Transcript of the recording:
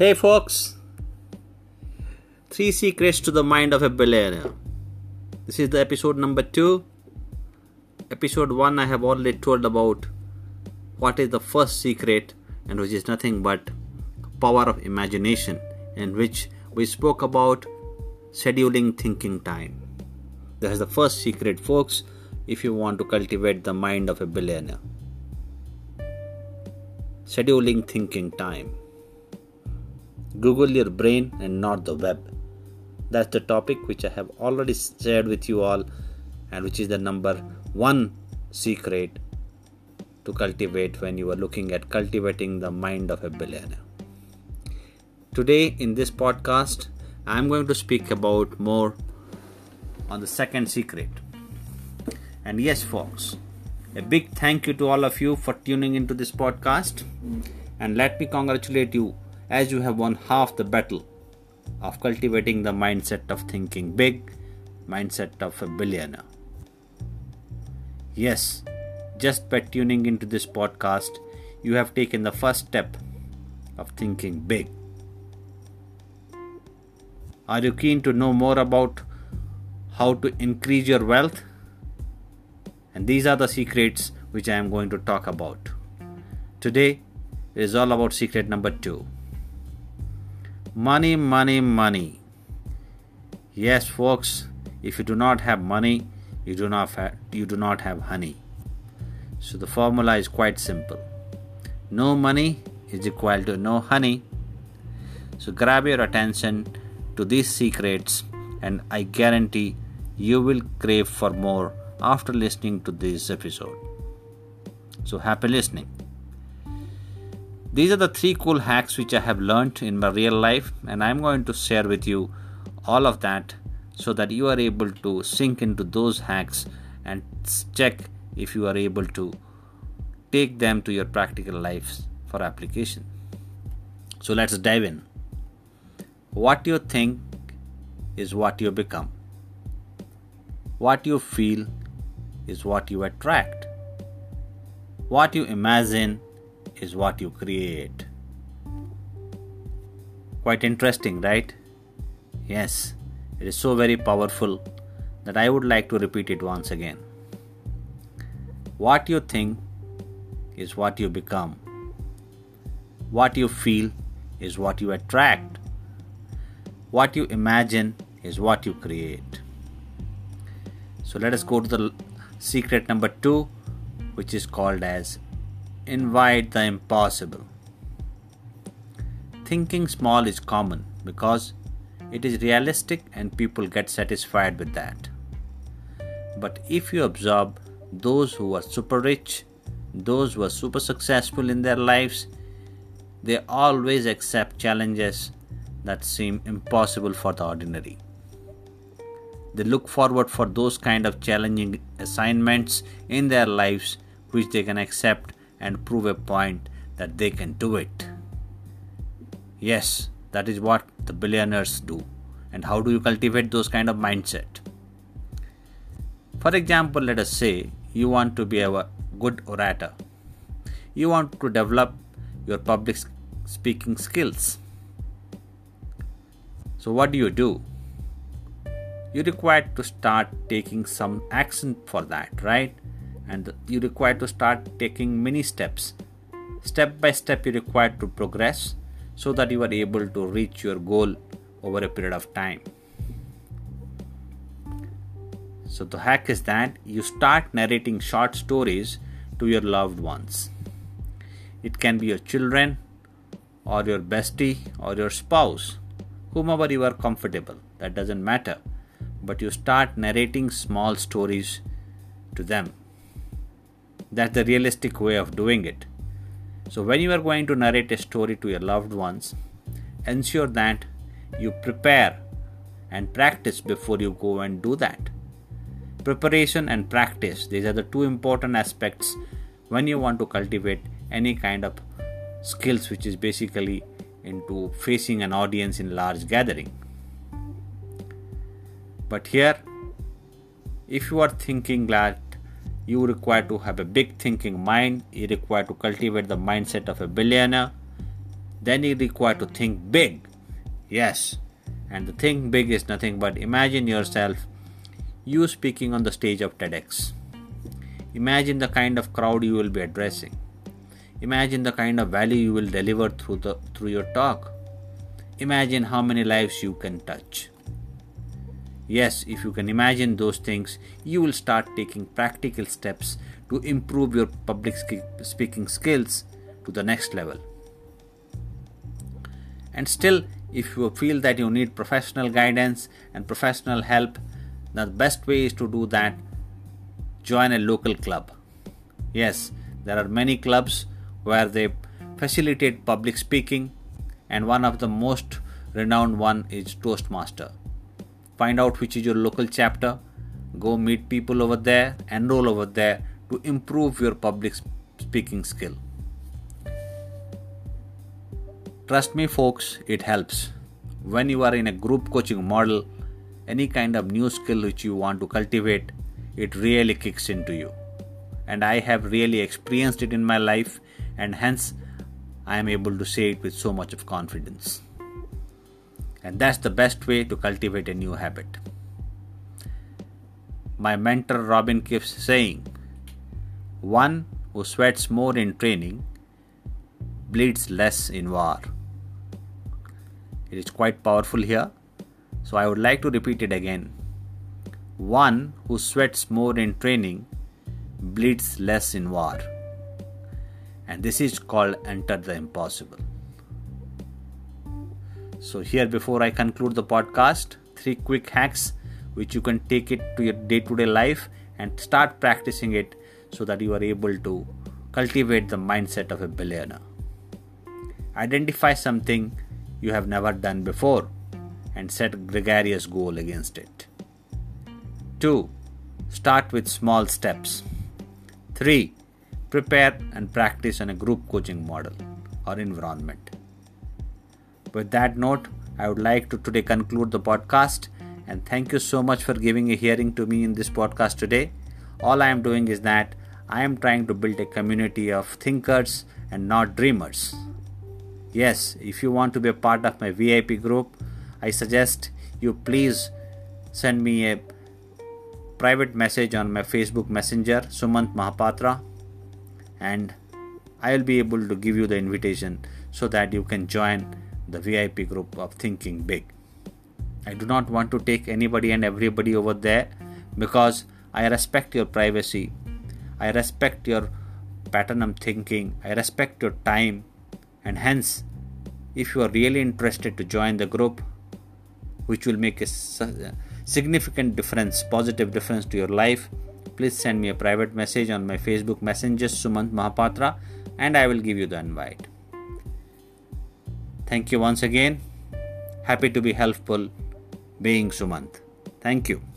Hey folks, three secrets to the mind of a billionaire. This is the episode number two. Episode one, I have already told about what is the first secret, and which is nothing but power of imagination, in which we spoke about scheduling thinking time. That is the first secret, folks, if you want to cultivate the mind of a billionaire. Scheduling thinking time. Google your brain and not the web. That's the topic which I have already shared with you all, and which is the number one secret to cultivate when you are looking at cultivating the mind of a billionaire. Today, in this podcast, I'm going to speak about more on the second secret. And yes, folks, a big thank you to all of you for tuning into this podcast. And let me congratulate you as you have won half the battle of cultivating the mindset of thinking big, mindset of a billionaire. Yes, just by tuning into this podcast, you have taken the first step of thinking big. Are you keen to know more about how to increase your wealth? And these are the secrets which I am going to talk about. Today is all about secret number two. Money, money, money. Yes, folks, if you do not have money, you do not have, you do not have honey. So the formula is quite simple. No money is equal to no honey. So grab your attention to these secrets and I guarantee you will crave for more after listening to this episode. So happy listening. These are the three cool hacks which I have learned in my real life, and I'm going to share with you all of that so that you are able to sink into those hacks and check if you are able to take them to your practical lives for application. So let's dive in. What you think is what you become. What you feel is what you attract. What you imagine is what you create. Quite interesting, right? Yes, it is so very powerful that I would like to repeat it once again. What you think is what you become. What you feel is what you attract. What you imagine is what you create. So let us go to the secret number two, which is called as invite the impossible. Thinking small is common because it is realistic and people get satisfied with that. But if you observe those who are super rich, those who are super successful in their lives, they always accept challenges that seem impossible for the ordinary. They look forward for those kind of challenging assignments in their lives which they can accept and prove a point that they can do it. Yes, that is what the billionaires do. And how do you cultivate those kind of mindset? For example, let us say you want to be a good orator. You want to develop your public speaking skills. So what do you do? You require to start taking some action for that, right? And you require to start taking many steps. Step by step, you require to progress so that you are able to reach your goal over a period of time. So, the hack is that you start narrating short stories to your loved ones. It can be your children, or your bestie, or your spouse, whomever you are comfortable, that doesn't matter. But you start narrating small stories to them that's the realistic way of doing it. So, when you are going to narrate a story to your loved ones, ensure that you prepare and practice before you go and do that. Preparation and practice, these are the two important aspects when you want to cultivate any kind of skills which is basically into facing an audience in large gathering. But here, if you are thinking that you require to have a big thinking mind you require to cultivate the mindset of a billionaire then you require to think big. Yes, and the think big is nothing but imagine yourself you speaking on the stage of TEDx. Imagine the kind of crowd you will be addressing. Imagine the kind of value you will deliver through the through your talk. Imagine how many lives you can touch. Yes, if you can imagine those things, you will start taking practical steps to improve your public speaking skills to the next level. And still, if you feel that you need professional guidance and professional help, the best way is to do that join a local club. Yes, there are many clubs where they facilitate public speaking, and one of the most renowned one is Toastmaster. Find out which is your local chapter, go meet people over there, enroll over there to improve your public speaking skill. Trust me, folks, it helps. When you are in a group coaching model, any kind of new skill which you want to cultivate, it really kicks into you. And I have really experienced it in my life, and hence I am able to say it with so much of confidence. And that's the best way to cultivate a new habit. My mentor Robin keeps saying, one who sweats more in training bleeds less in war. It is quite powerful here, so I would like to repeat it again. One who sweats more in training bleeds less in war. And this is called enter the impossible. So, here before I conclude the podcast, three quick hacks which you can take it to your day to day life and start practicing it so that you are able to cultivate the mindset of a billionaire. Identify something you have never done before and set a gregarious goal against it. 2. Start with small steps. 3. Prepare and practice on a group coaching model or environment. With that note, I would like to today conclude the podcast and thank you so much for giving a hearing to me in this podcast today. All I am doing is that I am trying to build a community of thinkers and not dreamers. Yes, if you want to be a part of my VIP group, I suggest you please send me a private message on my Facebook Messenger, Sumant Mahapatra, and I will be able to give you the invitation so that you can join the VIP group of Thinking Big. I do not want to take anybody and everybody over there because I respect your privacy I respect your pattern of thinking, I respect your time, and hence, if you are really interested to join the group, which will make a uh, significant difference, positive difference to your life, please send me a private message on my Facebook Messenger, Sumant Mahapatra, and I will give you the invite. Thank you once again. Happy to be helpful being Sumant. Thank you.